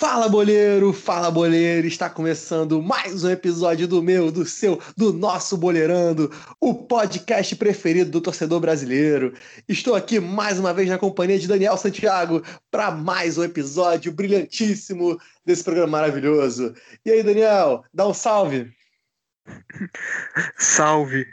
Fala boleiro, fala boleiro, está começando mais um episódio do meu, do seu, do nosso Boleirando, o podcast preferido do torcedor brasileiro. Estou aqui mais uma vez na companhia de Daniel Santiago para mais um episódio brilhantíssimo desse programa maravilhoso. E aí, Daniel, dá um salve. Salve.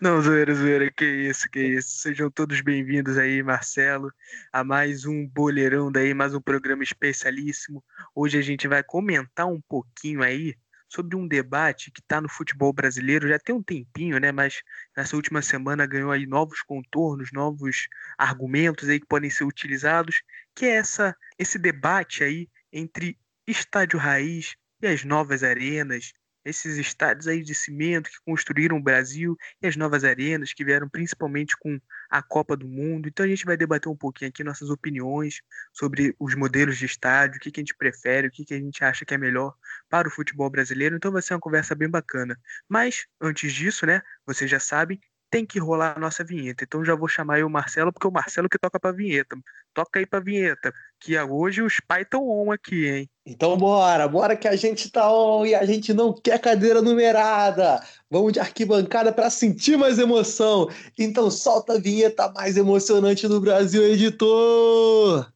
Não, zoeira, zoeira, que isso, que isso. Sejam todos bem-vindos aí, Marcelo, a mais um boleirão daí, mais um programa especialíssimo. Hoje a gente vai comentar um pouquinho aí sobre um debate que está no futebol brasileiro já tem um tempinho, né? Mas nessa última semana ganhou aí novos contornos, novos argumentos aí que podem ser utilizados, que é essa, esse debate aí entre estádio raiz e as novas arenas, esses estádios aí de cimento que construíram o Brasil e as novas arenas que vieram principalmente com a Copa do Mundo. Então a gente vai debater um pouquinho aqui nossas opiniões sobre os modelos de estádio, o que, que a gente prefere, o que, que a gente acha que é melhor para o futebol brasileiro. Então vai ser uma conversa bem bacana. Mas antes disso, né, vocês já sabem, tem que rolar a nossa vinheta. Então já vou chamar aí o Marcelo, porque é o Marcelo que toca pra vinheta. Toca aí pra vinheta, que hoje os pais estão on aqui, hein? Então bora, bora que a gente tá on e a gente não quer cadeira numerada. Vamos de arquibancada para sentir mais emoção. Então solta a vinheta mais emocionante do Brasil, editor!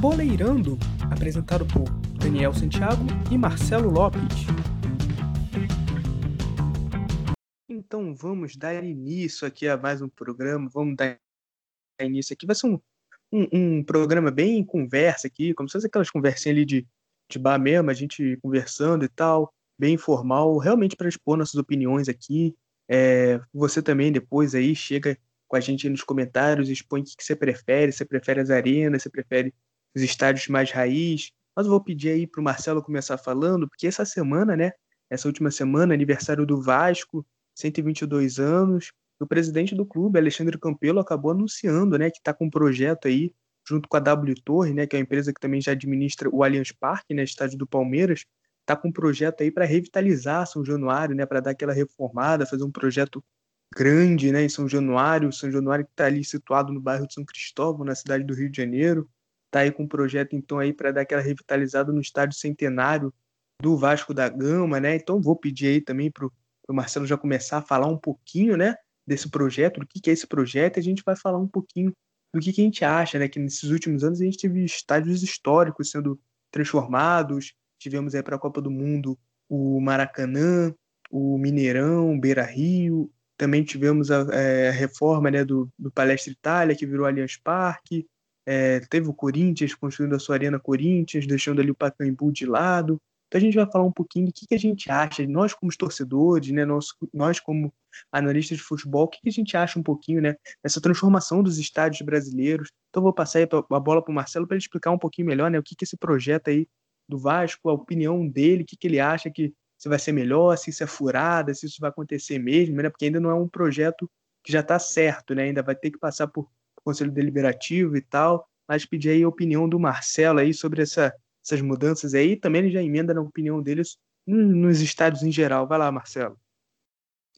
Boleirando, apresentado por Daniel Santiago e Marcelo Lopes. Então vamos dar início aqui a mais um programa. Vamos dar início aqui. Vai ser um, um, um programa bem conversa aqui, como se fosse aquelas conversinhas ali de, de bar mesmo, a gente conversando e tal, bem informal, realmente para expor nossas opiniões aqui. É, você também depois aí chega com a gente nos comentários, expõe o que você prefere, você prefere as arenas, você prefere os estádios mais raiz. Mas eu vou pedir aí para o Marcelo começar falando, porque essa semana, né, essa última semana, aniversário do Vasco, 122 anos. O presidente do clube, Alexandre Campelo, acabou anunciando né, que está com um projeto aí, junto com a W Torre, né, que é a empresa que também já administra o Allianz Parque, né, estádio do Palmeiras, está com um projeto aí para revitalizar São Januário, né, para dar aquela reformada, fazer um projeto grande né, em São Januário. São Januário que está ali situado no bairro de São Cristóvão, na cidade do Rio de Janeiro. Está aí com um projeto, então, aí para dar aquela revitalizada no estádio centenário do Vasco da Gama, né? Então vou pedir aí também para o o Marcelo já começar a falar um pouquinho, né, desse projeto, do que, que é esse projeto, e a gente vai falar um pouquinho do que, que a gente acha, né, que nesses últimos anos a gente teve estádios históricos sendo transformados, tivemos aí para a Copa do Mundo o Maracanã, o Mineirão, Beira Rio, também tivemos a, é, a reforma né, do, do Palestra Itália, que virou Allianz Parque, é, teve o Corinthians construindo a sua Arena Corinthians, deixando ali o Pacaembu de lado, então a gente vai falar um pouquinho do que, que a gente acha, nós como torcedores, né, nós, nós como analistas de futebol, o que, que a gente acha um pouquinho né, dessa transformação dos estádios brasileiros. Então vou passar a bola para o Marcelo para ele explicar um pouquinho melhor né, o que, que esse projeto aí do Vasco, a opinião dele, o que, que ele acha que se vai ser melhor, se isso é furada, se isso vai acontecer mesmo, né, porque ainda não é um projeto que já está certo, né, ainda vai ter que passar por Conselho Deliberativo e tal, mas pedir aí a opinião do Marcelo aí sobre essa essas mudanças aí, também ele já emenda na opinião deles nos estádios em geral. Vai lá, Marcelo.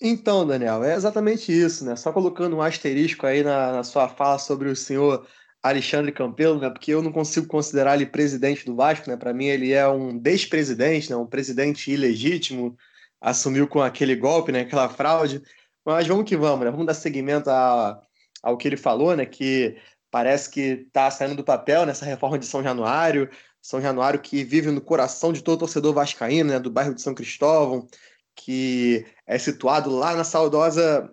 Então, Daniel, é exatamente isso, né? Só colocando um asterisco aí na, na sua fala sobre o senhor Alexandre Campelo, né? Porque eu não consigo considerar ele presidente do Vasco, né? Para mim ele é um despresidente, né? Um presidente ilegítimo, assumiu com aquele golpe, né? Aquela fraude. Mas vamos que vamos, né? Vamos dar seguimento a, ao que ele falou, né? Que parece que está saindo do papel nessa reforma de São Januário. São Januário, que vive no coração de todo torcedor vascaíno, né, do bairro de São Cristóvão, que é situado lá na saudosa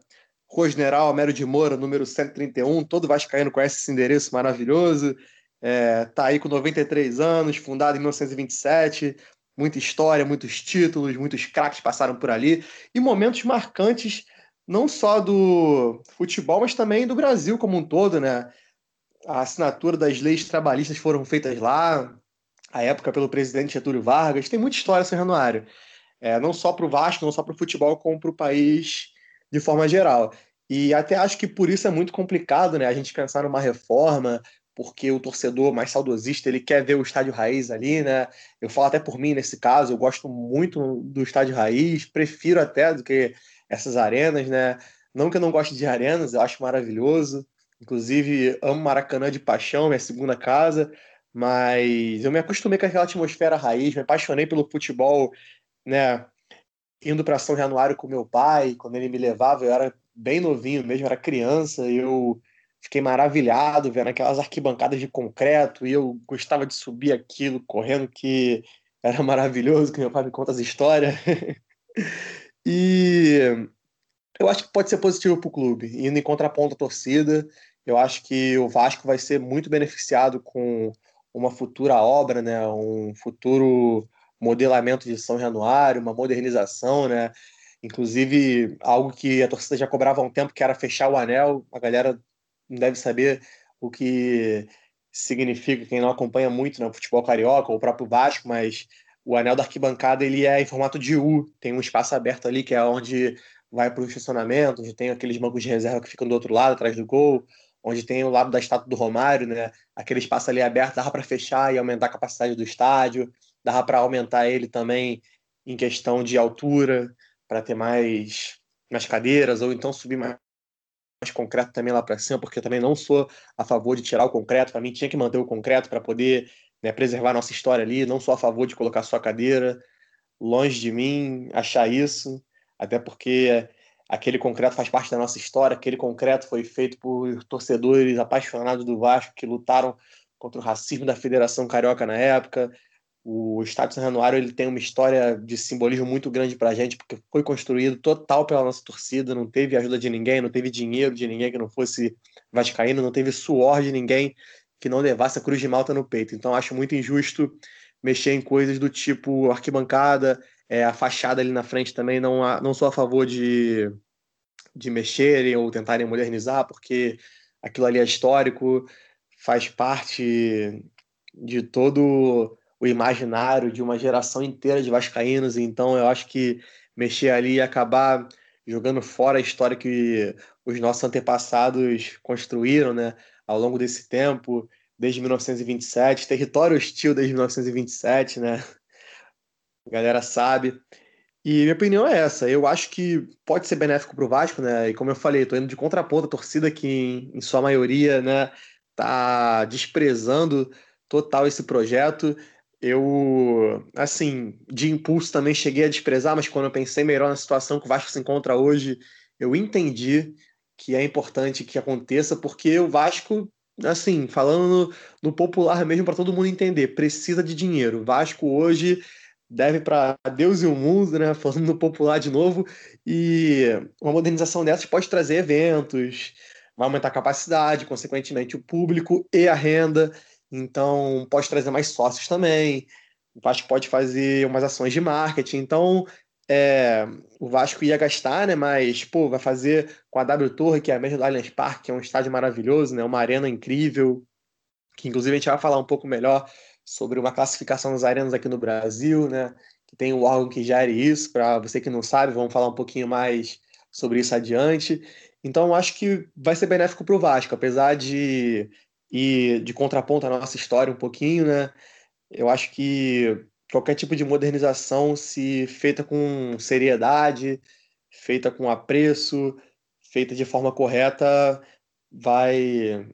Rua General Américo de Moura, número 131. Todo vascaíno conhece esse endereço maravilhoso. É, tá aí com 93 anos, fundado em 1927. Muita história, muitos títulos, muitos craques passaram por ali. E momentos marcantes, não só do futebol, mas também do Brasil como um todo, né? A assinatura das leis trabalhistas foram feitas lá, a época pelo presidente Getúlio Vargas. Tem muita história São Januário. É, não só para o Vasco, não só para o futebol, como para o país de forma geral. E até acho que por isso é muito complicado né, a gente pensar numa reforma, porque o torcedor mais saudosista ele quer ver o estádio raiz ali, né? Eu falo até por mim nesse caso, eu gosto muito do estádio raiz, prefiro até do que essas arenas, né? Não que eu não goste de arenas, eu acho maravilhoso, Inclusive, amo Maracanã de paixão, minha segunda casa, mas eu me acostumei com aquela atmosfera raiz, me apaixonei pelo futebol, né? Indo para São Januário com meu pai, quando ele me levava, eu era bem novinho mesmo, era criança, eu fiquei maravilhado vendo aquelas arquibancadas de concreto e eu gostava de subir aquilo correndo, que era maravilhoso, que meu pai me conta as histórias. e eu acho que pode ser positivo para o clube, indo em contraponto à torcida. Eu acho que o Vasco vai ser muito beneficiado com uma futura obra, né? um futuro modelamento de São Januário, uma modernização, né? Inclusive, algo que a torcida já cobrava há um tempo, que era fechar o anel. A galera não deve saber o que significa, quem não acompanha muito né, futebol carioca ou o próprio Vasco, mas o anel da arquibancada ele é em formato de U, tem um espaço aberto ali que é onde vai para o estacionamento, onde tem aqueles bancos de reserva que ficam do outro lado, atrás do gol, onde tem o lado da estátua do Romário, né? Aquele espaço ali aberto dava para fechar e aumentar a capacidade do estádio, dava para aumentar ele também em questão de altura, para ter mais, mais cadeiras, ou então subir mais mais concreto também lá para cima, porque também não sou a favor de tirar o concreto. Para mim, tinha que manter o concreto para poder né, preservar nossa história ali. Não sou a favor de colocar só a cadeira. Longe de mim achar isso, até porque aquele concreto faz parte da nossa história. Aquele concreto foi feito por torcedores apaixonados do Vasco que lutaram contra o racismo da Federação Carioca na época, o Estádio São Januário ele tem uma história de simbolismo muito grande para a gente, porque foi construído total pela nossa torcida, não teve ajuda de ninguém, não teve dinheiro de ninguém que não fosse vascaíno, não teve suor de ninguém que não levasse a Cruz de Malta no peito. Então acho muito injusto mexer em coisas do tipo arquibancada, é, a fachada ali na frente também, não, não sou a favor de, de mexerem ou tentarem modernizar, porque aquilo ali é histórico, faz parte de todo o imaginário de uma geração inteira de vascaínos, então eu acho que mexer ali e acabar jogando fora a história que os nossos antepassados construíram, né, ao longo desse tempo, desde 1927, território hostil desde 1927, né? A galera sabe. E minha opinião é essa. Eu acho que pode ser benéfico para o Vasco, né? E como eu falei, estou indo de contraponto a torcida que, em, em sua maioria, né, tá desprezando total esse projeto eu, assim, de impulso também cheguei a desprezar, mas quando eu pensei melhor na situação que o Vasco se encontra hoje, eu entendi que é importante que aconteça, porque o Vasco, assim, falando no, no popular mesmo para todo mundo entender, precisa de dinheiro. O Vasco hoje deve para Deus e o mundo, né? Falando no popular de novo, e uma modernização dessas pode trazer eventos, vai aumentar a capacidade, consequentemente o público e a renda. Então, pode trazer mais sócios também. O Vasco pode fazer umas ações de marketing. Então, é, o Vasco ia gastar, né? Mas, pô, vai fazer com a W Torre, que é a mesma do Allianz Parque, que é um estádio maravilhoso, né? Uma arena incrível, que inclusive a gente vai falar um pouco melhor sobre uma classificação das arenas aqui no Brasil, né? Que tem um órgão que gere isso. Para você que não sabe, vamos falar um pouquinho mais sobre isso adiante. Então, acho que vai ser benéfico para o Vasco, apesar de e de contraponto à nossa história um pouquinho, né? Eu acho que qualquer tipo de modernização, se feita com seriedade, feita com apreço, feita de forma correta, vai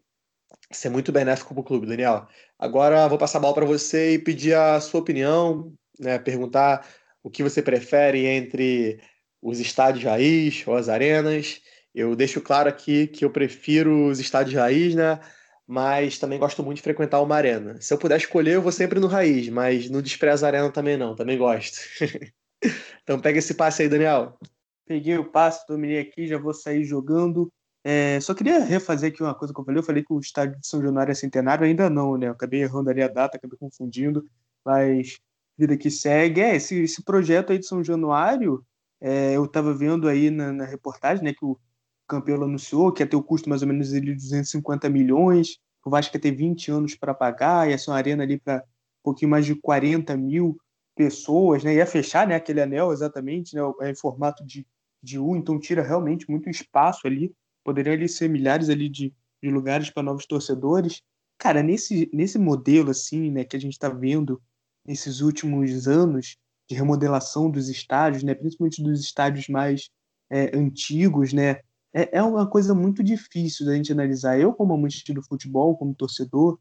ser muito benéfico para o clube, Daniel. Agora vou passar a bola para você e pedir a sua opinião, né? perguntar o que você prefere entre os estádios raiz ou as arenas. Eu deixo claro aqui que eu prefiro os estádios raiz, né? mas também gosto muito de frequentar uma arena. Se eu puder escolher, eu vou sempre no Raiz, mas não desprezo a arena também não, também gosto. então pega esse passe aí, Daniel. Peguei o passe, dominei aqui, já vou sair jogando. É, só queria refazer aqui uma coisa que eu falei. Eu falei que o estádio de São Januário é centenário, ainda não, né? Eu acabei errando ali a data, acabei confundindo, mas vida que segue. É, esse, esse projeto aí de São Januário, é, eu estava vendo aí na, na, reportagem, né, que o Campelo anunciou que ia ter o custo mais ou menos de 250 milhões, o Vasco ia ter 20 anos para pagar, ia ser uma arena ali para um pouquinho mais de 40 mil pessoas, né? ia fechar né, aquele anel exatamente, né, é em formato de, de U, então tira realmente muito espaço ali, poderiam ali ser milhares ali de, de lugares para novos torcedores. Cara, nesse, nesse modelo assim, né, que a gente está vendo nesses últimos anos de remodelação dos estádios, né, principalmente dos estádios mais é, antigos, né, é, é uma coisa muito difícil da gente analisar. Eu, como amante do futebol, como torcedor,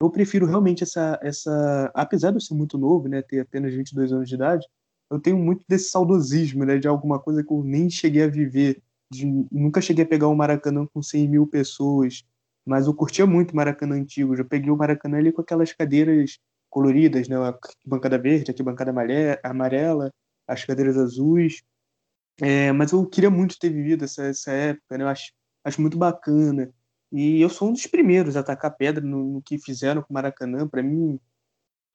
eu prefiro realmente essa, essa. Apesar de eu ser muito novo, né, ter apenas 22 anos de idade, eu tenho muito desse saudosismo, né, de alguma coisa que eu nem cheguei a viver. De, nunca cheguei a pegar um Maracanã com 100 mil pessoas, mas eu curtia muito o Maracanã antigo. Já peguei o Maracanã ali com aquelas cadeiras coloridas, né, a bancada verde, aqui bancada amarela, as cadeiras azuis. É, mas eu queria muito ter vivido essa, essa época, né? Eu acho, acho muito bacana. E eu sou um dos primeiros a atacar pedra no, no que fizeram com o Maracanã. Para mim,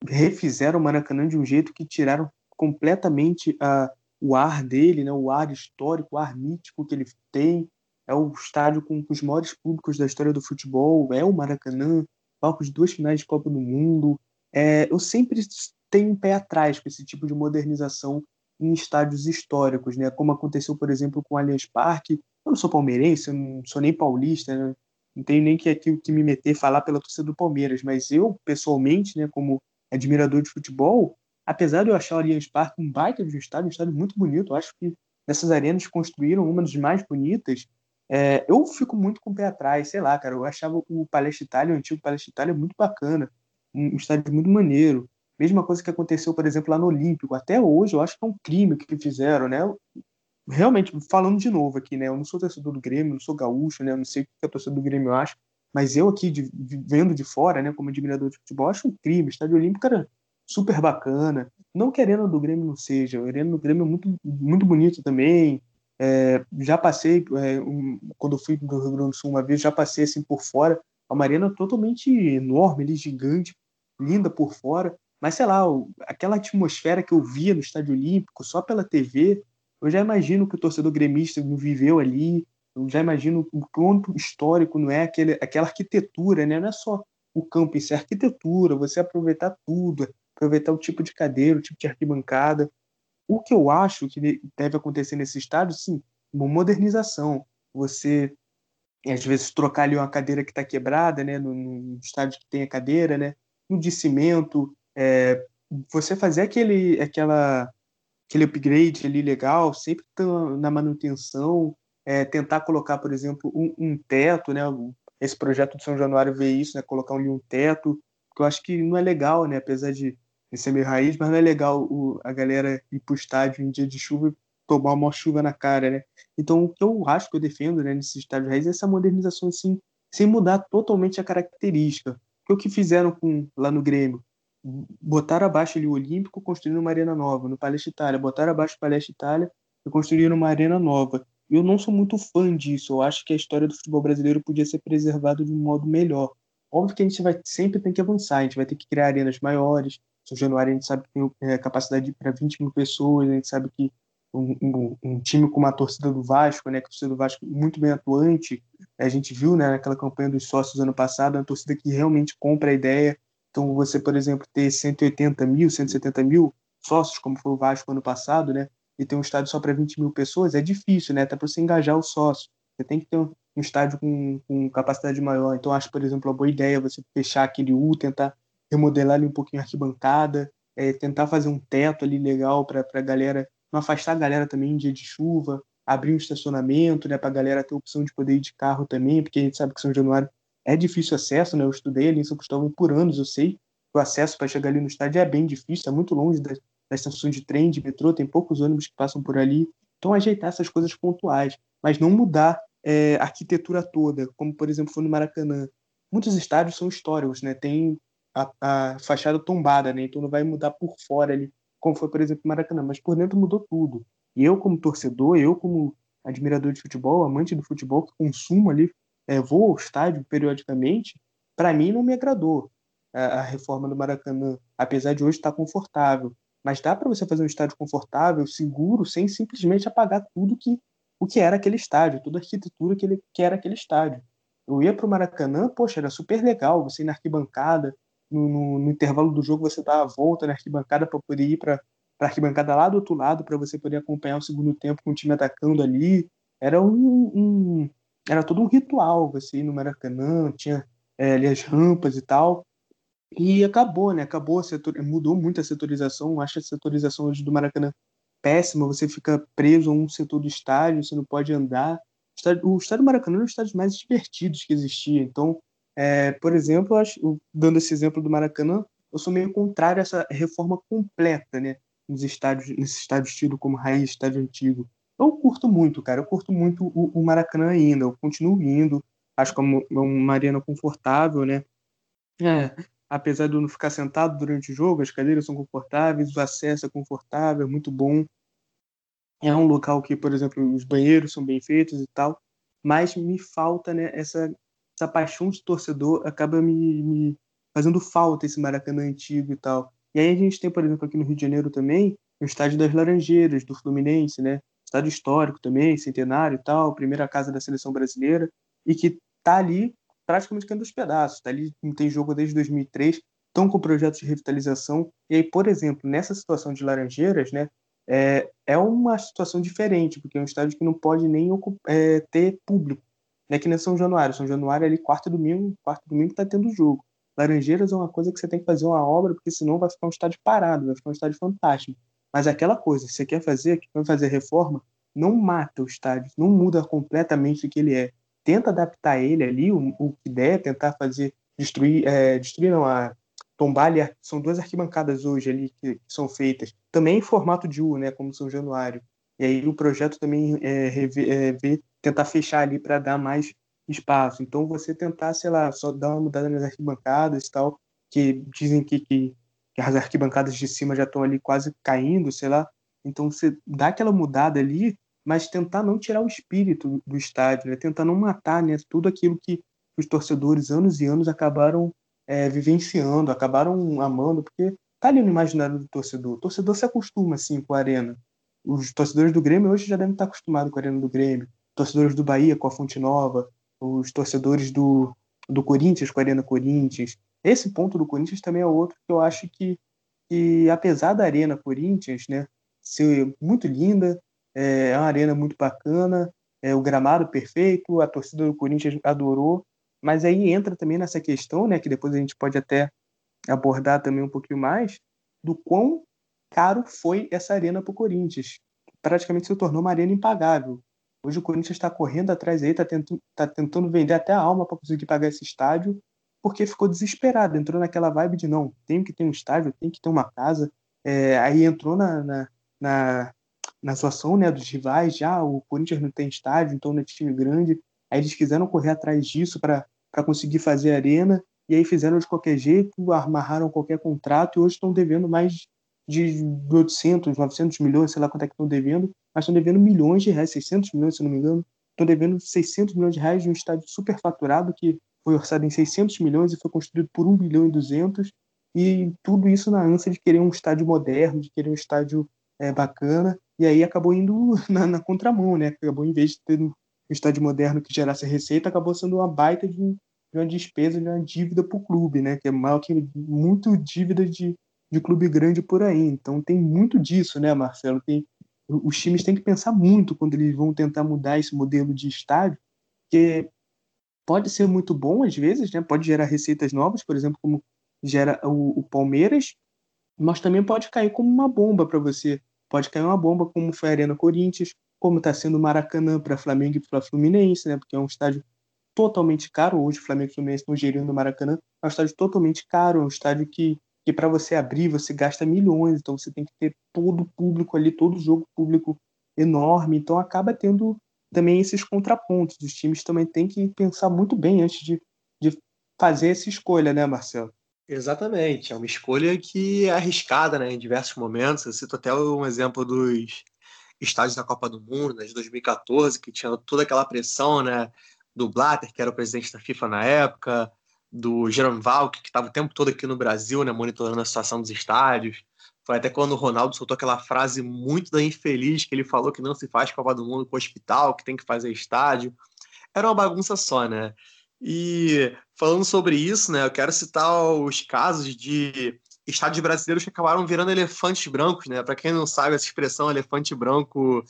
refizeram o Maracanã de um jeito que tiraram completamente a, o ar dele, né? o ar histórico, o ar mítico que ele tem. É o estádio com, os maiores públicos da história do futebol, é o Maracanã, palco de duas finais de Copa do Mundo. É, eu sempre tenho um pé atrás com esse tipo de modernização em estádios históricos, né? Como aconteceu, por exemplo, com o Allianz Parque. Eu não sou palmeirense, eu não sou nem paulista, né? não tenho nem que aqui que me meter falar pela torcida do Palmeiras, mas eu pessoalmente, né, como admirador de futebol, apesar de eu achar o Allianz Parque um baita de um estádio, um estádio muito bonito, eu acho que nessas arenas construíram uma das mais bonitas. É, eu fico muito com o pé atrás, sei lá, cara. Eu achava o Palestra Itália, o antigo Palestra Itália, muito bacana, um estádio muito maneiro. Mesma coisa que aconteceu, por exemplo, lá no Olímpico. Até hoje, eu acho que é um crime que fizeram, né? Realmente, falando de novo aqui, né? Eu não sou torcedor do Grêmio, não sou gaúcho, né? Eu não sei o que a torcedor do Grêmio acha, mas eu aqui, de, vendo de fora, né, como admirador de futebol, acho um crime. O Estádio Olímpico era super bacana. Não querendo do Grêmio não seja, o Grêmio do Grêmio é muito, muito bonito também. É, já passei, é, um, quando fui do Rio Grande do Sul uma vez, já passei assim por fora. É uma arena totalmente enorme, ali, gigante, linda por fora. Mas sei lá, aquela atmosfera que eu via no Estádio Olímpico, só pela TV, eu já imagino que o torcedor gremista viveu ali, eu já imagino o quanto histórico não é aquele, aquela arquitetura, né? Não é só o campo em si, é arquitetura, você aproveitar tudo, aproveitar o tipo de cadeira, o tipo de arquibancada. O que eu acho que deve acontecer nesse estádio, sim, uma modernização. Você, às vezes, trocar ali uma cadeira que está quebrada, né? No, no estádio que tem a cadeira, né? No de cimento, é, você fazer aquele, aquela, aquele upgrade ali legal, sempre tá na manutenção, é, tentar colocar, por exemplo, um, um, teto, né? Esse projeto de São Januário vê isso, né? Colocar ali um teto, que eu acho que não é legal, né? Apesar de ser meio raiz, mas não é legal o, a galera ir para o estádio em dia de chuva e tomar uma chuva na cara, né? Então, o que eu acho que eu defendo né, nesse estádio raiz é essa modernização, assim, sem mudar totalmente a característica. Porque o que fizeram com, lá no Grêmio? botaram abaixo ali o Olímpico, construindo uma arena nova. No Palestra Itália, botaram abaixo o Palestra Itália e construíram uma arena nova. Eu não sou muito fã disso. Eu acho que a história do futebol brasileiro podia ser preservada de um modo melhor. Óbvio que a gente vai sempre tem que avançar, a gente vai ter que criar arenas maiores. São Januário a gente sabe que tem é, capacidade para 20 mil pessoas, a gente sabe que um, um, um, time com uma torcida do Vasco, né, que a torcida do Vasco muito bem atuante, a gente viu né, naquela campanha dos sócios ano passado, uma torcida que realmente compra a ideia, então, você, por exemplo, ter 180 mil, 170 mil sócios, como foi o Vasco ano passado, né? E ter um estádio só para 20 mil pessoas, é difícil, né? Até para você engajar o sócio. Você tem que ter um, um estádio com, com, capacidade maior. Então, acho, por exemplo, uma boa ideia você fechar aquele U, tentar remodelar ali um pouquinho a arquibancada, é, tentar fazer um teto ali legal para a galera, não afastar a galera também em dia de chuva, abrir um estacionamento, né? Para a galera ter a opção de poder ir de carro também, porque a gente sabe que São Januário é difícil acesso, né? Eu estudei ali em São Cristóvão por anos, eu sei o acesso para chegar ali no estádio é bem difícil, é muito longe das, das estações de trem, de metrô, tem poucos ônibus que passam por ali. Então, ajeitar essas coisas pontuais, mas não mudar é, a arquitetura toda, como, por exemplo, foi no Maracanã. Muitos estádios são históricos, né? Tem a, a fachada tombada, né? Então, não vai mudar por fora ali, como foi, por exemplo, no Maracanã, mas por dentro mudou tudo. E eu, como torcedor, eu, como admirador de futebol, amante do futebol, que consumo ali é, vou ao estádio periodicamente, para mim não me agradou a, a, reforma do Maracanã, apesar de hoje estar tá confortável. Mas dá para você fazer um estádio confortável, seguro, sem simplesmente apagar tudo que o que era aquele estádio, toda a arquitetura que, ele, que era aquele estádio. Eu ia para o Maracanã, poxa, era super legal, você ir na arquibancada, no, no, no intervalo do jogo você dá a volta na arquibancada para poder ir para a arquibancada lá do outro lado, para você poder acompanhar o segundo tempo com o time atacando ali. Era um, um, era todo um ritual, você ir no Maracanã, tinha é, ali as rampas e tal. E acabou, né? Acabou, setor... mudou muito a setorização. Acho a setorização hoje do Maracanã péssima. Você fica preso a um setor do estádio, você não pode andar. o estádio Maracanã é um dos estádios mais divertidos que existia. Então, é, por exemplo, acho, dando esse exemplo do Maracanã, eu sou meio contrário a essa reforma completa, né? Nos estádios, nesse estádio estilo como raiz, estádio antigo. Eu curto muito, cara. Eu curto muito o, o Maracanã ainda. Eu continuo indo. Acho que é uma, arena confortável, né? É, apesar de eu não ficar sentado durante o jogo, as cadeiras são confortáveis, o acesso é confortável, é muito bom. É um local que, por exemplo, os banheiros são bem feitos e tal, mas me falta né, essa, essa paixão de torcedor, acaba me, me fazendo falta esse Maracanã antigo e tal. E aí a gente tem, por exemplo, aqui no Rio de Janeiro também, o Estádio das Laranjeiras, do Fluminense, né? Estádio histórico também, centenário e tal, primeira casa da seleção brasileira, e que tá ali praticamente caindo os pedaços. Tá ali, não tem jogo desde 2003, estão com projetos de revitalização. E aí, por exemplo, nessa situação de Laranjeiras, né, é, é uma situação diferente, porque é um estádio que não pode nem é, ter público. Não é que nem São Januário. São Januário ali, quarto domingo, quarto domingo tá tendo jogo. Laranjeiras é uma coisa que você tem que fazer uma obra, porque senão vai ficar um estádio parado, vai ficar um estádio fantástico. Mas aquela coisa, você quer fazer, que vai fazer reforma, não mata o estádio, não muda completamente o que ele é. Tenta adaptar ele ali, o, o que der, tentar fazer, destruir, é, destruir não, a, tombar ali, são duas arquibancadas hoje ali que, que, são feitas, também em formato de U, né, como São Januário. E aí o projeto também é, rever, é ver, tentar fechar ali para dar mais espaço. Então você tentar, sei lá, só dar uma mudada nas arquibancadas e tal, que dizem que, que, que as arquibancadas de cima já estão ali quase caindo, sei lá. Então você dá aquela mudada ali, mas tentar não tirar o espírito do estádio, né? tentar não matar né? tudo aquilo que os torcedores anos e anos acabaram é, vivenciando, acabaram amando, porque tá ali no imaginário do torcedor. O torcedor se acostuma assim com a arena. Os torcedores do Grêmio hoje já devem estar acostumados com a arena do Grêmio. Torcedores do Bahia com a Fonte Nova, os torcedores do, do Corinthians com a Arena Corinthians. Esse ponto do Corinthians também é outro que eu acho que, que apesar da Arena Corinthians né, ser muito linda, é, é uma arena muito bacana, é o gramado perfeito, a torcida do Corinthians adorou, mas aí entra também nessa questão, né, que depois a gente pode até abordar também um pouquinho mais, do quão caro foi essa arena para o Corinthians. Praticamente se tornou uma arena impagável. Hoje o Corinthians está correndo atrás aí, está tentando, tá tentando vender até a alma para conseguir pagar esse estádio, porque ficou desesperado, entrou naquela vibe de não, tem que ter um estádio, tem que ter uma casa. É, aí entrou na, na, na, na situação né, dos rivais, já o Corinthians não tem estádio, então não é time grande. Aí eles quiseram correr atrás disso para conseguir fazer arena, e aí fizeram de qualquer jeito, amarraram qualquer contrato e hoje estão devendo mais de 800, 900 milhões, sei lá quanto é que estão devendo, mas estão devendo milhões de reais, 600 milhões, se não me engano. Estão devendo 600 milhões de reais de um estádio superfaturado que foi orçado em 600 milhões e foi construído por 1 bilhão e 200. E tudo isso na ânsia de querer um estádio moderno, de querer um estádio é, bacana. E aí acabou indo na, na, contramão, né? Acabou, em vez de ter um estádio moderno que gerasse receita, acabou sendo uma baita de, de uma despesa, de uma dívida para o clube, né? Que é maior que muito dívida de, de clube grande por aí. Então tem muito disso, né, Marcelo? Tem, os times têm que pensar muito quando eles vão tentar mudar esse modelo de estádio, que pode ser muito bom às vezes, né? Pode gerar receitas novas, por exemplo, como gera o, o Palmeiras, mas também pode cair como uma bomba para você. Pode cair uma bomba como foi a Arena Corinthians, como está sendo o Maracanã para Flamengo e para Fluminense, né? Porque é um estádio totalmente caro. Hoje o Flamengo e o Fluminense estão gerindo o Maracanã. É um estádio totalmente caro, é um estádio que que para você abrir você gasta milhões, então você tem que ter todo o público ali, todo o jogo público enorme, então acaba tendo também esses contrapontos. Os times também têm que pensar muito bem antes de, de fazer essa escolha, né, Marcelo? Exatamente, é uma escolha que é arriscada né, em diversos momentos. Eu cito até um exemplo dos estádios da Copa do Mundo, né, de 2014, que tinha toda aquela pressão né, do Blatter, que era o presidente da FIFA na época, do Jerome Valk, que estava o tempo todo aqui no Brasil, né, monitorando a situação dos estádios. Foi até quando o Ronaldo soltou aquela frase muito da infeliz, que ele falou que não se faz Copa do Mundo com hospital, que tem que fazer estádio. Era uma bagunça só, né? E falando sobre isso, né, eu quero citar os casos de estádios brasileiros que acabaram virando elefantes brancos, né? Para quem não sabe essa expressão, elefante branco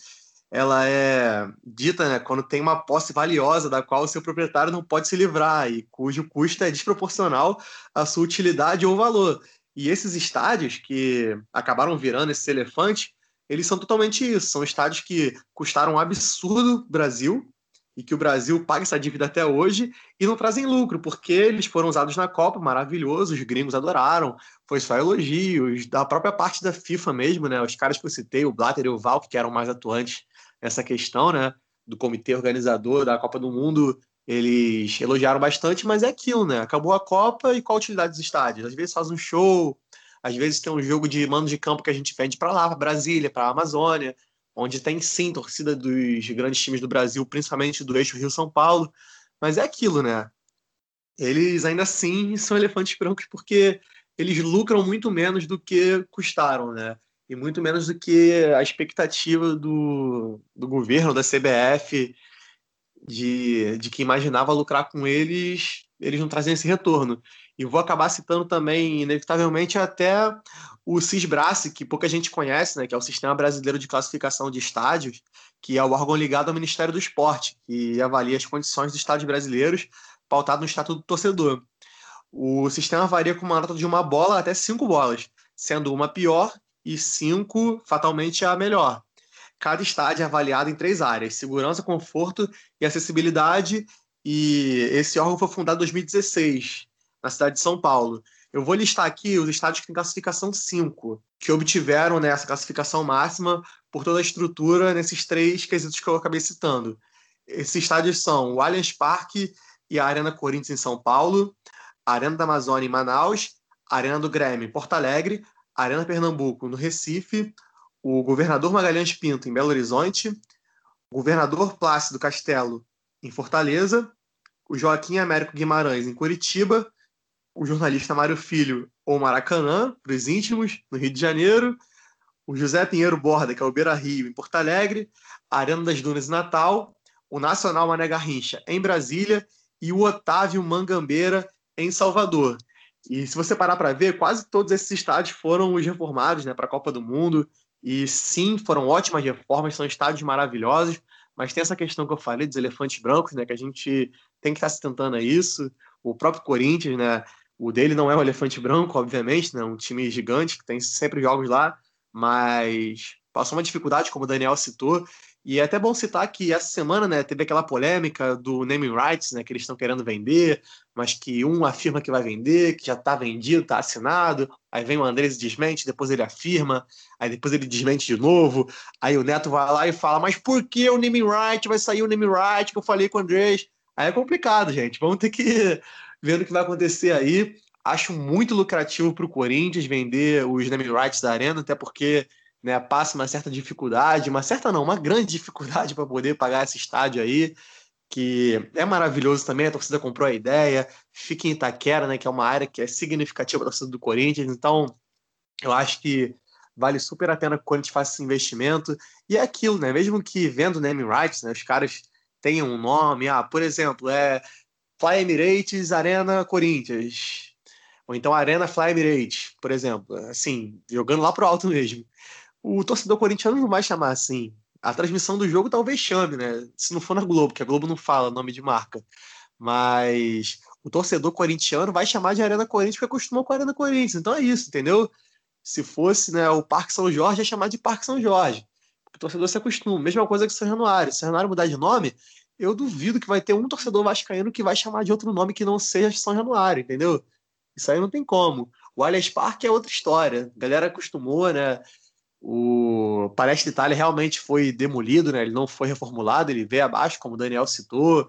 ela é dita né, quando tem uma posse valiosa da qual o seu proprietário não pode se livrar e cujo custo é desproporcional à sua utilidade ou valor. E esses estádios que acabaram virando esses elefantes, eles são totalmente isso. São estádios que custaram um absurdo Brasil e que o Brasil paga essa dívida até hoje e não trazem lucro, porque eles foram usados na Copa, maravilhoso, os gringos adoraram, foi só elogios, da própria parte da FIFA mesmo, né? Os caras que eu citei, o Blatter e o Valk, que eram mais atuantes nessa questão, né? Do comitê organizador da Copa do Mundo, eles elogiaram bastante, mas é aquilo, né? Acabou a Copa e qual a utilidade dos estádios? Às vezes faz um show, às vezes tem um jogo de mando de campo que a gente vende para lá, para Brasília, para a Amazônia, onde tem sim torcida dos grandes times do Brasil, principalmente do eixo Rio-São Paulo, mas é aquilo, né? Eles ainda assim são elefantes brancos porque eles lucram muito menos do que custaram, né? E muito menos do que a expectativa do, do governo, da CBF, de, de que imaginava lucrar com eles, eles não trazem esse retorno. E vou acabar citando também, inevitavelmente, até o CISBRACE, que pouca gente conhece, né, que é o Sistema Brasileiro de Classificação de Estádios, que é o órgão ligado ao Ministério do Esporte, que avalia as condições dos estádios brasileiros, pautado no Estatuto do Torcedor. O sistema varia com uma nota de uma bola até cinco bolas, sendo uma pior e cinco fatalmente a melhor. Cada estádio é avaliado em três áreas: segurança, conforto e acessibilidade. E esse órgão foi fundado em 2016 na cidade de São Paulo. Eu vou listar aqui os estádios que têm classificação 5, que obtiveram né, essa classificação máxima por toda a estrutura nesses três quesitos que eu acabei citando. Esses estádios são o Allianz Parque e a Arena Corinthians em São Paulo, a Arena da Amazônia em Manaus, a Arena do Grêmio em Porto Alegre, Arena Pernambuco no Recife, o Governador Magalhães Pinto em Belo Horizonte, o Governador Plácido Castelo em Fortaleza, o Joaquim Américo Guimarães em Curitiba o jornalista Mário Filho ou Maracanã, para os íntimos, no Rio de Janeiro, o José Pinheiro Borda, que é o Beira Rio, em Porto Alegre, a Arena das Dunas em Natal, o Nacional Mané Garrincha em Brasília e o Otávio Mangambeira em Salvador. E se você parar para ver, quase todos esses estádios foram os reformados né, para a Copa do Mundo. E sim, foram ótimas reformas, são estádios maravilhosos, mas tem essa questão que eu falei dos elefantes brancos, né, que a gente tem que estar tá se tentando a isso. O próprio Corinthians, né, o dele não é o elefante branco, obviamente, né? Um time gigante que tem sempre jogos lá, mas passou uma dificuldade, como o Daniel citou. E é até bom citar que essa semana, né, teve aquela polêmica do naming rights, né, que eles estão querendo vender, mas que um afirma que vai vender, que já está vendido, está assinado. Aí vem o Andrés e desmente, depois ele afirma, aí depois ele desmente de novo. Aí o Neto vai lá e fala: Mas por que o naming right? Vai sair o naming right que eu falei com o Andrés? Aí é complicado, gente. Vamos ter que vendo o que vai acontecer aí. Acho muito lucrativo para o Corinthians vender os naming rights da Arena, até porque né, passa uma certa dificuldade, uma certa não, uma grande dificuldade para poder pagar esse estádio aí, que é maravilhoso também, a torcida comprou a ideia, fica em Itaquera, né, que é uma área que é significativa para a torcida do Corinthians, então eu acho que vale super a pena que o Corinthians faça esse investimento, e é aquilo, né, mesmo que vendo naming rights, né, os caras tenham um nome, ah, por exemplo, é Fly Emirates Arena Corinthians. Ou então Arena Fly Emirates, por exemplo. Assim, jogando lá pro alto mesmo. O torcedor corintiano não vai chamar assim. A transmissão do jogo talvez chame, né? Se não for na Globo, que a Globo não fala nome de marca. Mas o torcedor corintiano vai chamar de Arena Corinthians porque acostumou com a Arena Corinthians. Então é isso, entendeu? Se fosse né, o Parque São Jorge, ia chamar de Parque São Jorge. O torcedor se acostuma. Mesma coisa que o São Januário. Se o São Januário mudar de nome, eu duvido que vai ter um torcedor vascaíno que vai chamar de outro nome que não seja São Januário, entendeu? Isso aí não tem como. O Allianz Parque é outra história. A galera acostumou, né? O Palestra Itália realmente foi demolido, né? Ele não foi reformulado, ele veio abaixo, como o Daniel citou.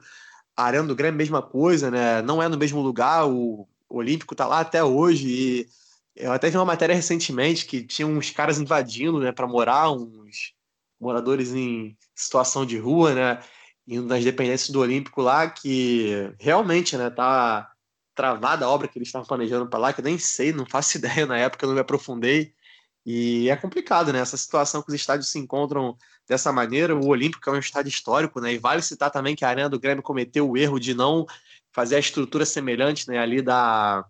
A Arena do Grêmio, mesma coisa, né? Não é no mesmo lugar, o Olímpico tá lá até hoje. E eu até vi uma matéria recentemente que tinha uns caras invadindo, né, para morar, uns moradores em situação de rua, né? indo nas dependências do Olímpico lá, que realmente, né, tá travada a obra que eles estavam planejando para lá, que eu nem sei, não faço ideia na época, eu não me aprofundei. E é complicado, né? Essa situação que os estádios se encontram dessa maneira. O Olímpico é um estádio histórico, né? E vale citar também que a Arena do Grêmio cometeu o erro de não fazer a estrutura semelhante, né? Ali da,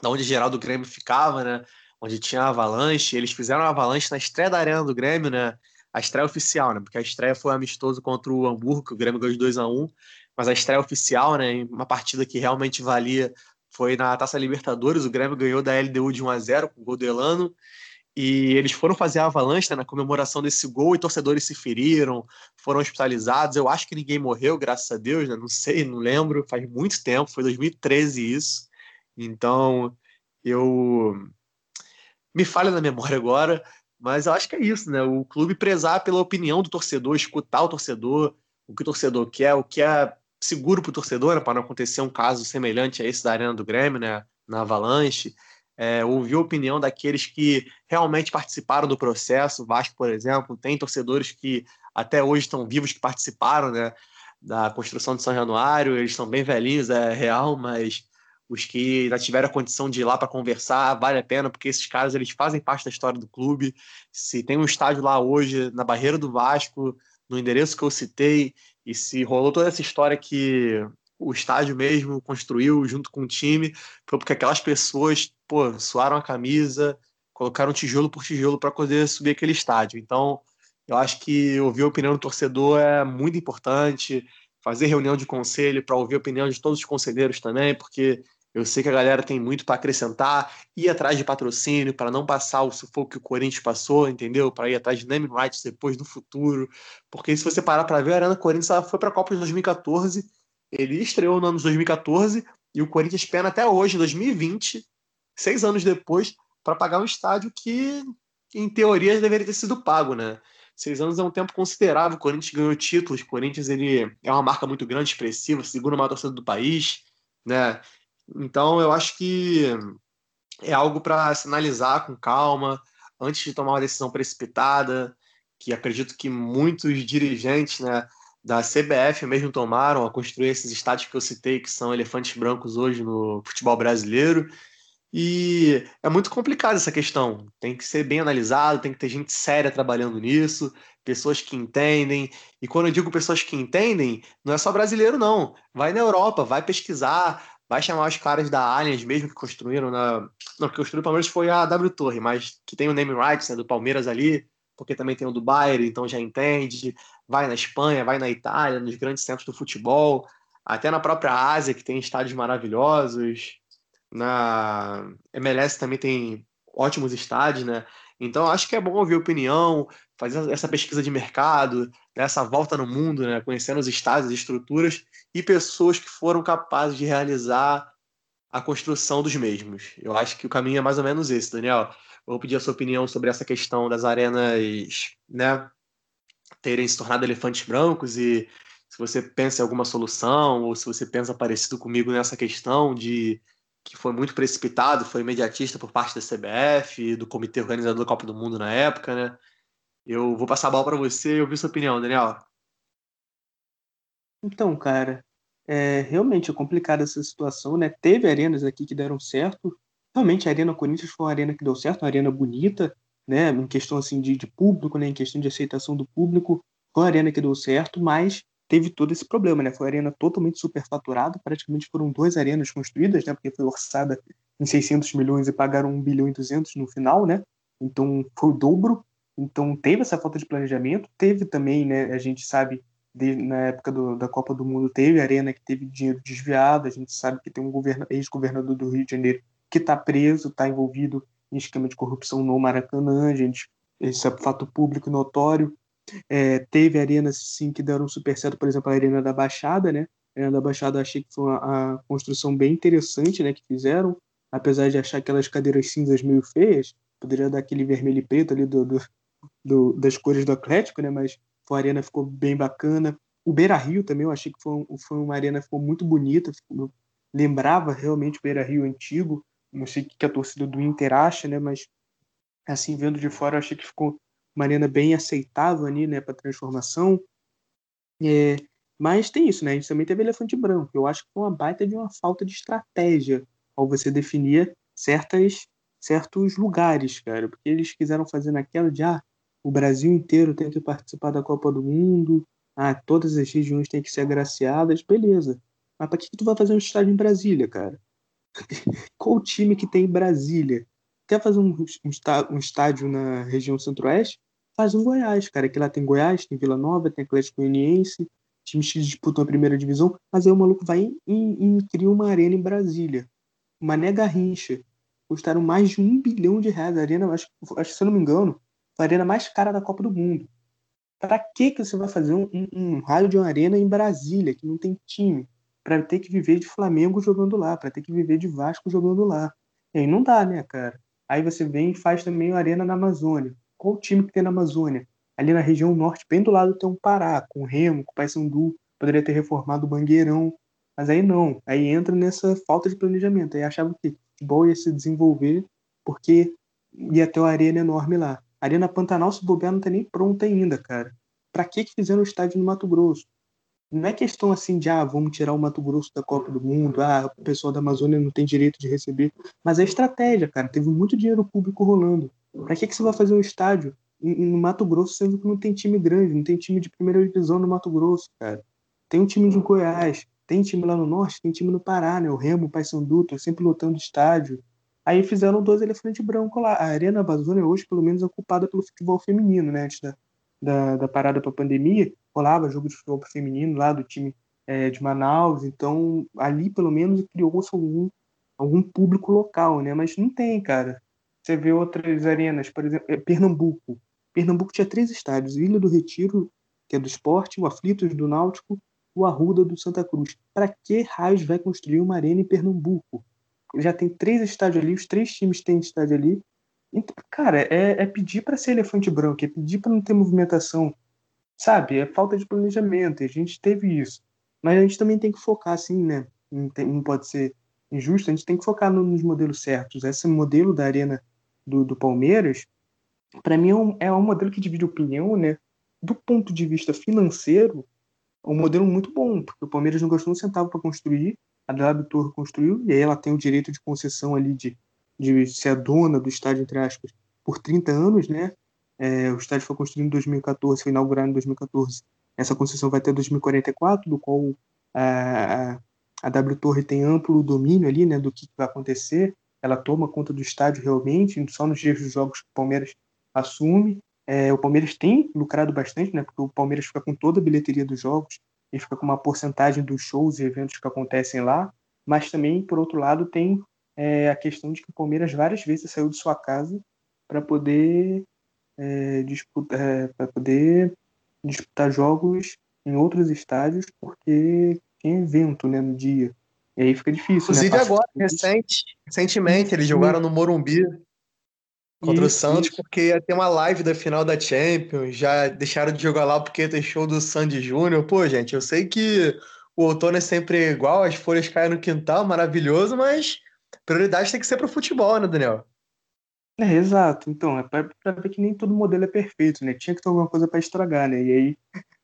da onde geral do Grêmio ficava, né? Onde tinha a Avalanche. Eles fizeram a Avalanche na estreia da Arena do Grêmio, né? a estreia oficial, né? Porque a estreia foi amistoso contra o Hamburgo, que o Grêmio ganhou de 2 a 1 mas a estreia oficial, né? Uma partida que realmente valia foi na Taça Libertadores. O Grêmio ganhou da LDU de 1 a 0 com o gol do Elano. E eles foram fazer a avalanche né, na comemoração desse gol e torcedores se feriram, foram hospitalizados. Eu acho que ninguém morreu, graças a Deus, né? não sei, não lembro, faz muito tempo, foi 2013 isso. Então, eu me falha na memória agora, mas eu acho que é isso, né? O clube prezar pela opinião do torcedor, escutar o torcedor, o que o torcedor quer, o que é seguro para o torcedor, né? para não acontecer um caso semelhante a esse da Arena do Grêmio, né? Na Avalanche é, ouvir a opinião daqueles que realmente participaram do processo. Vasco, por exemplo, tem torcedores que até hoje estão vivos, que participaram né, da construção de São Januário, eles estão bem velhinhos, é real, mas os que já tiveram a condição de ir lá para conversar, vale a pena, porque esses caras eles fazem parte da história do clube. Se tem um estádio lá hoje, na barreira do Vasco, no endereço que eu citei, e se rolou toda essa história que o estádio mesmo construiu junto com o time, foi porque aquelas pessoas, pô, suaram a camisa, colocaram tijolo por tijolo para poder subir aquele estádio. Então, eu acho que ouvir a opinião do torcedor é muito importante, fazer reunião de conselho para ouvir a opinião de todos os conselheiros também, porque eu sei que a galera tem muito para acrescentar, ir atrás de patrocínio para não passar o sufoco que o Corinthians passou, entendeu? Para ir atrás de name rights depois no futuro. Porque se você parar para ver, a Arena Corinthians foi para a Copa de 2014 ele estreou no ano de 2014 e o Corinthians pena até hoje, 2020, seis anos depois, para pagar um estádio que, em teoria, deveria ter sido pago, né? Seis anos é um tempo considerável. O Corinthians ganhou títulos. O Corinthians ele é uma marca muito grande, expressiva, segura uma torcida do país, né? Então eu acho que é algo para analisar com calma antes de tomar uma decisão precipitada. Que acredito que muitos dirigentes, né, da CBF mesmo tomaram a construir esses estádios que eu citei, que são elefantes brancos hoje no futebol brasileiro. E é muito complicado essa questão. Tem que ser bem analisado, tem que ter gente séria trabalhando nisso, pessoas que entendem. E quando eu digo pessoas que entendem, não é só brasileiro, não. Vai na Europa, vai pesquisar, vai chamar os caras da Allianz mesmo que construíram na. Não, que construiu o Palmeiras foi a W Torre, mas que tem o name rights né, do Palmeiras ali, porque também tem o do Bayern, então já entende vai na Espanha, vai na Itália, nos grandes centros do futebol, até na própria Ásia, que tem estádios maravilhosos. Na MLS também tem ótimos estádios, né? Então acho que é bom ouvir opinião, fazer essa pesquisa de mercado, essa volta no mundo, né? conhecendo os estádios, as estruturas e pessoas que foram capazes de realizar a construção dos mesmos. Eu acho que o caminho é mais ou menos esse, Daniel. vou pedir a sua opinião sobre essa questão das arenas, né? Terem se tornado elefantes brancos e se você pensa em alguma solução ou se você pensa parecido comigo nessa questão de que foi muito precipitado, foi imediatista por parte da CBF, do comitê organizador da Copa do Mundo na época, né? Eu vou passar a bola para você e ouvir sua opinião, Daniel. Então, cara, é realmente é complicada essa situação, né? Teve arenas aqui que deram certo. Realmente a Arena Corinthians foi uma arena que deu certo, uma arena bonita, né, em questão assim de, de público, né, em questão de aceitação do público, foi a arena que deu certo, mas teve todo esse problema, né? Foi a arena totalmente superfaturada, praticamente foram duas arenas construídas, né? Porque foi orçada em 600 milhões e pagaram 1 bilhão e 200 no final, né? Então foi o dobro. Então teve essa falta de planejamento, teve também, né? A gente sabe de, na época do, da Copa do Mundo teve arena que teve dinheiro desviado, a gente sabe que tem um ex-governador do Rio de Janeiro que está preso, está envolvido em esquema de corrupção no Maracanã, gente, esse é fato público notório. É, teve arenas sim que deram super certo, por exemplo, a Arena da Baixada, né? A Arena da Baixada achei que foi uma, a construção bem interessante, né, que fizeram, apesar de achar aquelas cadeiras cinzas meio feias, poderia dar aquele vermelho e preto ali do, do, do das cores do Atlético, né? Mas a arena ficou bem bacana. O Beira Rio também, eu achei que foi, foi uma arena ficou muito bonita, ficou, lembrava realmente o Beira Rio antigo, não sei o que a torcida do Inter acha, né? Mas assim vendo de fora, eu achei que ficou uma arena bem aceitável ali, né, para transformação. É, mas tem isso, né? A gente também teve elefante branco. Eu acho que foi uma baita de uma falta de estratégia ao você definir certas certos lugares, cara, porque eles quiseram fazer naquela de ah, o Brasil inteiro tem que participar da Copa do Mundo, ah, todas as regiões têm que ser agraciadas, beleza. Mas para que, que tu vai fazer um estádio em Brasília, cara? Qual o time que tem em Brasília? Quer fazer um, um estádio na região centro-oeste? Faz um Goiás, cara. Que lá tem Goiás, tem Vila Nova, tem Atlético Goianiense, times que disputam a primeira divisão. Mas aí o maluco vai e, cria uma arena em Brasília. Mané Garrincha. custaram mais de um bilhão de reais. A arena, acho, acho se eu não me engano, a arena mais cara da Copa do Mundo. Para que que você vai fazer um, um, um, raio de uma arena em Brasília, que não tem time, para ter que viver de Flamengo jogando lá, para ter que viver de Vasco jogando lá? E aí não dá, né, cara? Aí você vem e faz também uma arena na Amazônia. Qual time que tem na Amazônia? Ali na região norte, bem do lado tem um Pará, com Remo, com Paysandu, poderia ter reformado o Bangueirão, mas aí não. Aí entra nessa falta de planejamento. Aí achava que o futebol ia se desenvolver porque ia ter uma arena enorme lá. A Arena Pantanal, se bobear, não tá nem pronta ainda, cara. Pra que que fizeram o estádio no Mato Grosso? Não é questão assim de, ah, vamos tirar o Mato Grosso da Copa do Mundo, ah, o pessoal da Amazônia não tem direito de receber. Mas é estratégia, cara. Teve muito dinheiro público rolando. Pra que que você vai fazer um estádio no Mato Grosso, sendo que não tem time grande, não tem time de primeira divisão no Mato Grosso, cara? Tem um time de Goiás, tem time lá no norte, tem time no Pará, né? O Remo, o Paysandu, estão sempre lotando estádio. Aí fizeram dois elefantes brancos lá. A Arena Amazônia hoje, pelo menos, é ocupada pelo futebol feminino, né? Antes da, da, da parada para a pandemia, rolava jogo de futebol feminino lá do time é, de Manaus. Então, ali, pelo menos, criou-se algum, algum público local, né? Mas não tem, cara. Você vê outras arenas, por exemplo, é Pernambuco. Pernambuco tinha três estádios: Ilha do Retiro, que é do esporte, o Aflitos do Náutico o Arruda do Santa Cruz. Para que raios vai construir uma arena em Pernambuco? Já tem três estádios ali, os três times têm estádio ali. Então, cara, é, é pedir para ser elefante branco, é pedir para não ter movimentação, sabe? É falta de planejamento. E a gente teve isso. Mas a gente também tem que focar, assim, né? Não, pode ser injusto, a gente tem que focar no, nos modelos certos. Esse modelo da arena do, do Palmeiras, para mim, é um, é um modelo que divide opinião, né? Do ponto de vista financeiro, um modelo muito bom, porque o Palmeiras não gastou um centavo para construir, a W Torre construiu, e aí ela tem o direito de concessão ali de, de ser a dona do estádio, entre aspas, por 30 anos, né? É, o estádio foi construído em 2014, foi inaugurado em 2014. Essa concessão vai até 2044, do qual a, a W Torre tem amplo domínio ali, né, do que vai acontecer. Ela toma conta do estádio realmente, só nos dias dos jogos que o Palmeiras assume. É, o Palmeiras tem lucrado bastante, né? Porque o Palmeiras fica com toda a bilheteria dos jogos e fica com uma porcentagem dos shows e eventos que acontecem lá. Mas também, por outro lado, tem é, a questão de que o Palmeiras várias vezes saiu de sua casa para poder é, disputar, é, para poder disputar jogos em outros estádios, porque tem evento, né, no dia. E aí fica difícil. Né? Inclusive né? agora, recente, recentemente, eles jogaram no Morumbi contra isso, o Santos, isso. porque ia ter uma live da final da Champions, já deixaram de jogar lá porque tem show do Sandy Júnior. Pô, gente, eu sei que o outono é sempre igual, as folhas caem no quintal, maravilhoso, mas prioridade tem que ser pro futebol, né, Daniel? É, exato. Então, é pra ver que nem todo modelo é perfeito, né? Tinha que ter alguma coisa para estragar, né? E aí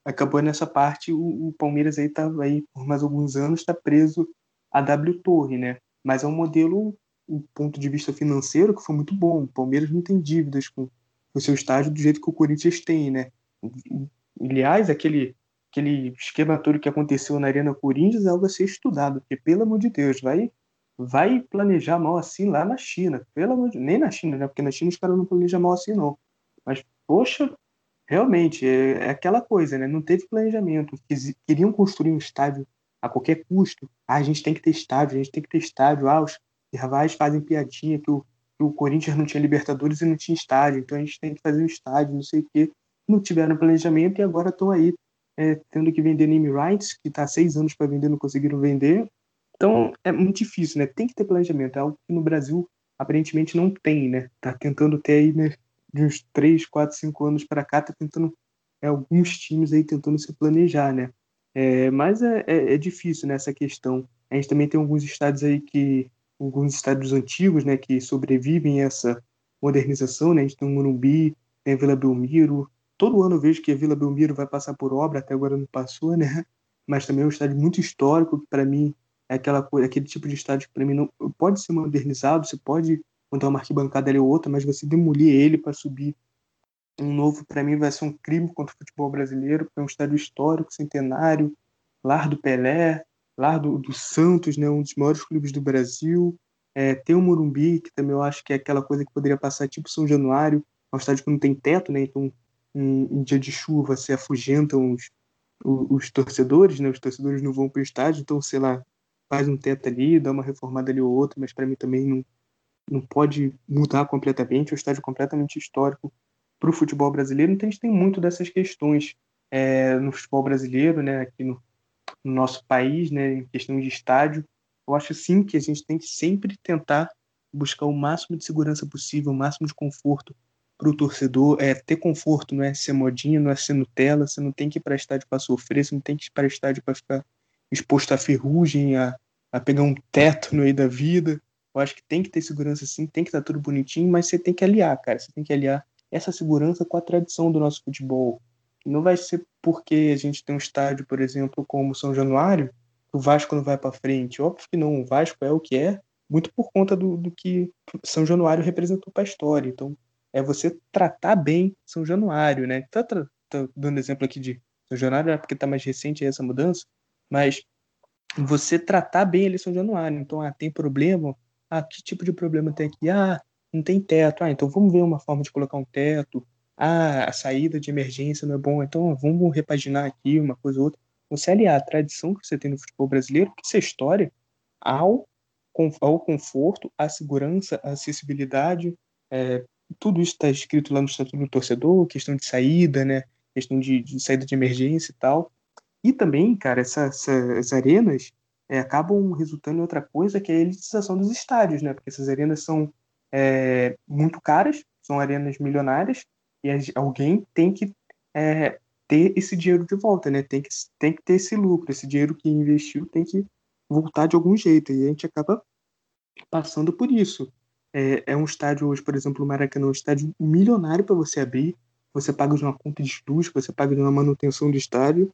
acabou nessa parte, o, o Palmeiras aí tá aí por mais alguns anos, está preso a W Torre, né? Mas é um modelo o ponto de vista financeiro, que foi muito bom. O Palmeiras não tem dívidas com o seu estádio do jeito que o Corinthians tem, né? Aliás, aquele, aquele esquema todo que aconteceu na Arena Corinthians é algo a ser estudado, porque, pelo amor de Deus, vai, vai planejar mal assim lá na China. Pelo amor de... Nem na China, né? Porque na China os caras não planejam mal assim, não. Mas, poxa, realmente, é, é aquela coisa, né? Não teve planejamento. Queriam construir um estádio a qualquer custo. Ah, a gente tem que ter estádio, a gente tem que ter estádio. Ah, os, rivais fazem piadinha que o, que o Corinthians não tinha Libertadores e não tinha estádio, então a gente tem que fazer um estádio, não sei o quê. Não tiveram planejamento e agora estão aí é, tendo que vender name rights, que está há seis anos para vender, não conseguiram vender. Então é muito difícil, né? Tem que ter planejamento, é algo que no Brasil aparentemente não tem, né? Tá tentando ter aí né, de uns três, quatro, cinco anos para cá, tá tentando é, alguns times aí tentando se planejar, né? É, mas é, é, é difícil nessa né, questão. A gente também tem alguns estados aí que alguns estádios antigos, né, que sobrevivem a essa modernização, né? A gente tem o Morumbi, tem a Vila Belmiro. Todo ano eu vejo que a Vila Belmiro vai passar por obra, até agora não passou, né? Mas também é um estádio muito histórico, que para mim é aquela coisa, aquele tipo de estádio que para mim não pode ser modernizado, você pode montar uma arquibancada ali ou outra, mas você demolir ele para subir um novo, para mim vai ser um crime contra o futebol brasileiro, porque é um estádio histórico, centenário, lar do Pelé, lá do, do Santos, né, um dos maiores clubes do Brasil. É, tem o Morumbi, que também eu acho que é aquela coisa que poderia passar tipo São Januário, é um estádio que não tem teto, né, então em, em dia de chuva se afugentam os, os, os, torcedores, né, os torcedores não vão para o estádio, então, sei lá, faz um teto ali, dá uma reformada ali ou outra, mas para mim também não, não pode mudar completamente, é um estádio completamente histórico para o futebol brasileiro, então a gente tem muito dessas questões é, no futebol brasileiro, né, aqui no, no, nosso país, né, em questão de estádio. Eu acho sim que a gente tem que sempre tentar buscar o máximo de segurança possível, o máximo de conforto para o torcedor. É ter conforto, não é ser modinha, não é ser Nutella. Você não tem que ir para estádio para sofrer, você não tem que ir para estádio para ficar exposto à ferrugem, a, a pegar um teto no meio da vida. Eu acho que tem que ter segurança sim, tem que estar tudo bonitinho, mas você tem que aliar, cara. Você tem que aliar essa segurança com a tradição do nosso futebol. Não vai ser porque a gente tem um estádio, por exemplo, como São Januário, que o Vasco não vai para frente. Óbvio que não, o Vasco é o que é, muito por conta do, do que São Januário representou para a história. Então, é você tratar bem São Januário, né? Tá, tá, dando exemplo aqui de São Januário, porque tá mais recente essa mudança, mas você tratar bem ele São Januário. Então, ah, tem problema? Ah, que tipo de problema tem aqui? Ah, não tem teto. Ah, então vamos ver uma forma de colocar um teto. Ah, a saída de emergência não é bom. Então vamos repaginar aqui uma coisa ou outra. Você aliar a tradição que você tem no futebol brasileiro, que isso é história, ao, ao conforto, à segurança, à acessibilidade. É, tudo isso está escrito lá no Estatuto do Torcedor, questão de saída, né? Questão de, de saída de emergência e tal. E também, cara, essas, essas arenas é, acabam resultando em outra coisa, que é a elitização dos estádios, né? Porque essas arenas são é, muito caras, são arenas milionárias, e alguém tem que é, ter esse dinheiro de volta, né? Tem que, tem que ter esse lucro, esse dinheiro que investiu tem que voltar de algum jeito, e a gente acaba passando por isso. É, é um estádio hoje, por exemplo, o Maracanã, um estádio milionário para você abrir, você paga de uma conta de luz, você paga de uma manutenção do estádio,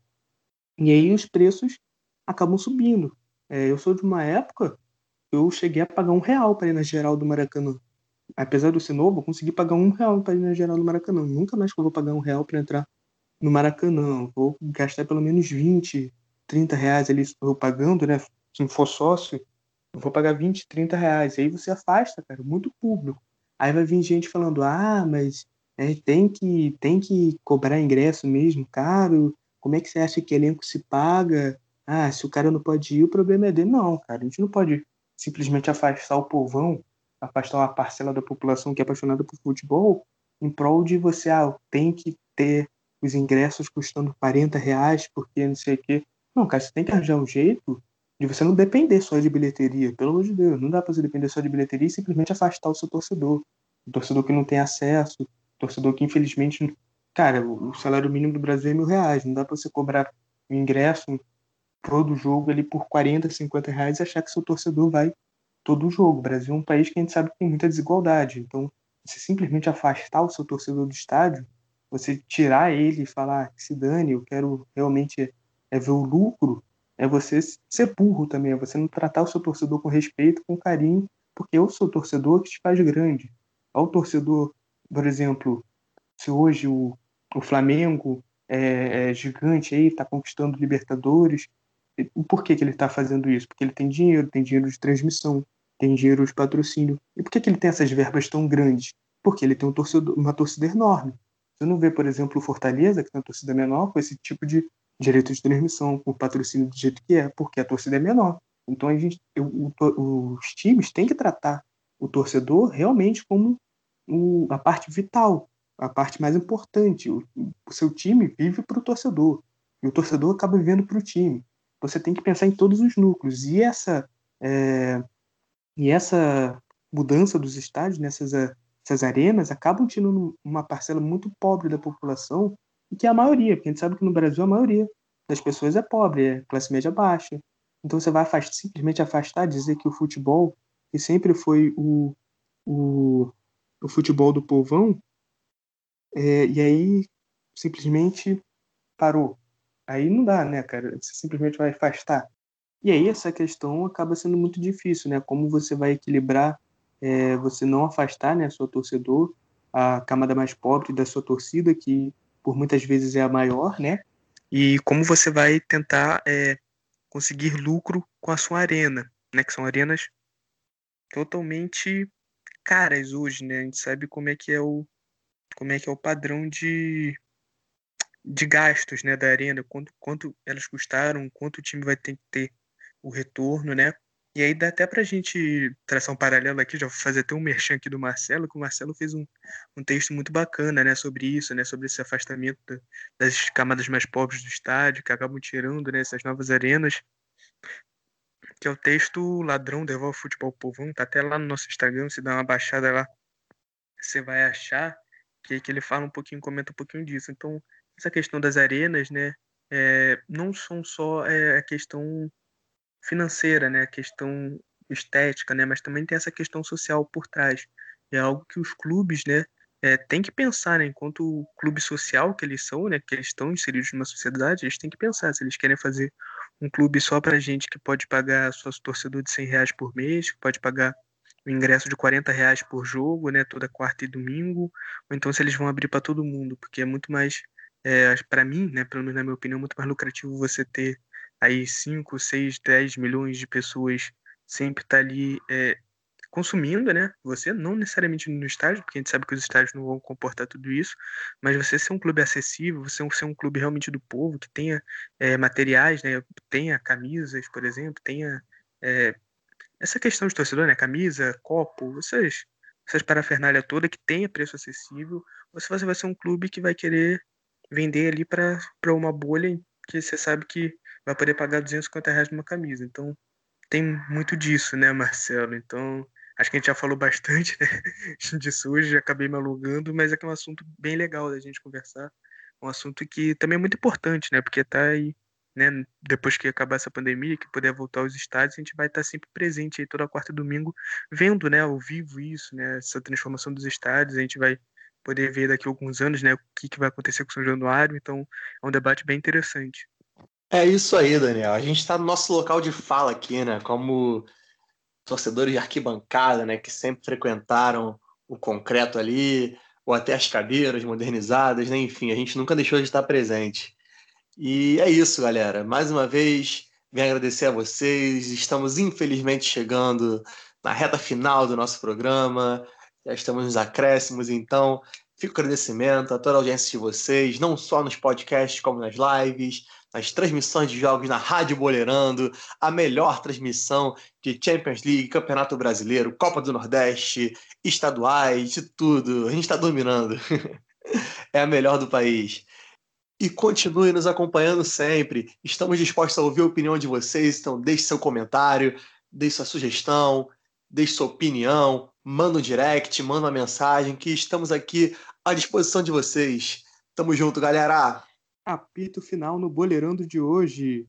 e aí os preços acabam subindo. É, eu sou de uma época, eu cheguei a pagar um real para ir na geral do Maracanã. Apesar do ser novo, eu consegui pagar um real para ir na geral do Maracanã. Nunca mais que eu vou pagar um real para entrar no Maracanã. Vou gastar pelo menos 20, 30 reais ali eu pagando, né? Se for sócio, eu vou pagar 20, 30 reais. Aí você afasta, cara, muito público. Aí vai vir gente falando, ah, mas é, tem, que, tem que cobrar ingresso mesmo caro. Como é que você acha que elenco se paga? Ah, se o cara não pode ir, o problema é dele. Não, cara, a gente não pode simplesmente afastar o povão, afastar uma parcela da população que é apaixonada por futebol, em prol de você, ah, tem que ter os ingressos custando 40 reais, porque não sei o quê. Não, cara, você tem que arranjar um jeito de você não depender só de bilheteria. Pelo amor de Deus, não dá pra você depender só de bilheteria e simplesmente afastar o seu torcedor. O torcedor que não tem acesso, o torcedor que infelizmente. Cara, o salário mínimo do Brasil é mil reais. Não dá pra você cobrar o ingresso todo jogo ali por 40, 50 reais e achar que seu torcedor vai todo o jogo. O Brasil é um país que a gente sabe que tem muita desigualdade. Então, você simplesmente afastar o seu torcedor do estádio, você tirar ele e falar que se dane, eu quero realmente é ver o lucro, é você ser burro também, é você não tratar o seu torcedor com respeito, com carinho, porque é o seu torcedor que te faz grande. Ao torcedor, por exemplo, se hoje o, o Flamengo é, é gigante aí, está conquistando Libertadores, por que, que ele está fazendo isso? Porque ele tem dinheiro, tem dinheiro de transmissão, tem dinheiro de patrocínio. E por que, que ele tem essas verbas tão grandes? Porque ele tem um torcedor, uma torcida enorme. Você não vê, por exemplo, o Fortaleza, que tem uma torcida menor, com esse tipo de direito de transmissão, com patrocínio do jeito que é, porque a torcida é menor. Então a gente, o, o, os times têm que tratar o torcedor realmente como o, a parte vital, a parte mais importante. O, o seu time vive para o torcedor e o torcedor acaba vivendo para o time. Você tem que pensar em todos os núcleos e essa é, e essa mudança dos estádios nessas essas arenas acabam tirando uma parcela muito pobre da população que é a maioria, porque a gente sabe que no Brasil a maioria das pessoas é pobre, é classe média baixa. Então você vai afastar, simplesmente afastar, dizer que o futebol, que sempre foi o, o, o futebol do povão, é, e aí simplesmente parou. Aí não dá, né, cara? Você simplesmente vai afastar. E aí essa questão acaba sendo muito difícil, né? Como você vai equilibrar, é, você não afastar, né, seu torcedor, a camada mais pobre da sua torcida, que por muitas vezes é a maior, né? E como você vai tentar é, conseguir lucro com a sua arena, né? Que são arenas totalmente caras hoje, né? A gente sabe como é que é o como é que é o padrão de, de gastos, né, da arena, quanto, quanto elas custaram, quanto o time vai ter que ter o retorno, né? E aí dá até pra gente traçar um paralelo aqui, já vou fazer até um merchan aqui do Marcelo, que o Marcelo fez um, um texto muito bacana, né, sobre isso, né, sobre esse afastamento das camadas mais pobres do estádio, que acabam tirando, né, essas novas arenas, que é o texto Ladrão Devolve Futebol Povão, tá até lá no nosso Instagram, se dá uma baixada lá, você vai achar que, que ele fala um pouquinho, comenta um pouquinho disso. Então, essa questão das arenas, né, é, não são só é, a questão financeira, né, a questão estética, né, mas também tem essa questão social por trás. É algo que os clubes, né, é, têm que pensar, né, enquanto clube social que eles são, né, que eles estão inseridos numa sociedade, eles têm que pensar se eles querem fazer um clube só para gente que pode pagar seus torcedores de 100 reais por mês, que pode pagar o ingresso de 40 reais por jogo, né, toda quarta e domingo, ou então se eles vão abrir para todo mundo, porque é muito mais, é, para mim, né, pelo menos na minha opinião, muito mais lucrativo você ter aí 5, 6, 10 milhões de pessoas sempre estar tá ali é, consumindo, né? Você não necessariamente no estádio, porque a gente sabe que os estádios não vão comportar tudo isso, mas você ser um clube acessível, você ser um clube realmente do povo, que tenha é, materiais, né? Tenha camisas, por exemplo, tenha é, essa questão de torcedor, né? Camisa, copo, essas, essas parafernália toda que tenha preço acessível, você vai ser um clube que vai querer vender ali para uma bolha que você sabe que vai poder pagar 250 reais numa camisa. Então, tem muito disso, né, Marcelo? Então, acho que a gente já falou bastante né, disso hoje, acabei me alugando, mas é que é um assunto bem legal da gente conversar. Um assunto que também é muito importante, né? Porque tá aí, né, depois que acabar essa pandemia, que puder voltar aos estádios, a gente vai estar sempre presente aí toda quarta e domingo, vendo, né, ao vivo isso, né, essa transformação dos estádios, a gente vai poder ver daqui a alguns anos, né, o que, que vai acontecer com o São Januário, então é um debate bem interessante. É isso aí, Daniel. A gente está no nosso local de fala aqui, né? Como torcedores de arquibancada, né? Que sempre frequentaram o concreto ali, ou até as cadeiras modernizadas, né? Enfim, a gente nunca deixou de estar presente. E é isso, galera. Mais uma vez, venho agradecer a vocês. Estamos, infelizmente, chegando na reta final do nosso programa. Já estamos nos acréscimos, então fico agradecimento a toda a audiência de vocês, não só nos podcasts, como nas lives as transmissões de jogos na Rádio Boleirando, a melhor transmissão de Champions League, Campeonato Brasileiro, Copa do Nordeste, estaduais, de tudo. A gente está dominando. é a melhor do país. E continue nos acompanhando sempre. Estamos dispostos a ouvir a opinião de vocês, então deixe seu comentário, deixe sua sugestão, deixe sua opinião, manda um direct, manda uma mensagem, que estamos aqui à disposição de vocês. Tamo junto, galera! apito final no Boleirando de hoje.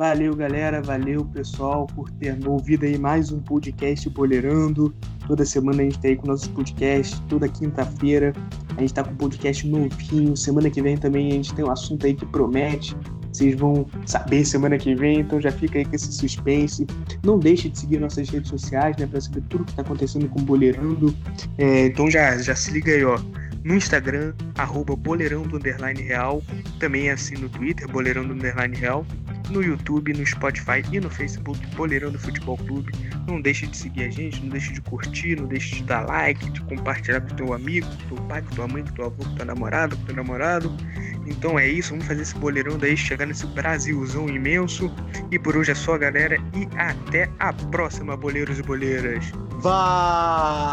Valeu, galera. Valeu, pessoal, por ter ouvido aí mais um podcast Boleirando. Toda semana a gente tá aí com nossos podcasts. Toda quinta-feira a gente tá com podcast novinho. Semana que vem também a gente tem um assunto aí que promete. Vocês vão saber semana que vem, então já fica aí com esse suspense. Não deixe de seguir nossas redes sociais, né, para saber tudo que tá acontecendo com o Boleirando. É, então já, já se liga aí, ó no Instagram, arroba boleirão do underline real, também é assim no Twitter, boleirão do underline real, no YouTube, no Spotify e no Facebook, Boleirão do Futebol Clube. Não deixe de seguir a gente, não deixe de curtir, não deixe de dar like, de compartilhar com teu amigo, com teu pai, com tua mãe, com teu avô, com teu namorado, com teu namorado. Então é isso, vamos fazer esse boleirão daí, chegar nesse Brasilzão imenso. E por hoje é só, galera, e até a próxima, boleiros e boleiras. Valeu!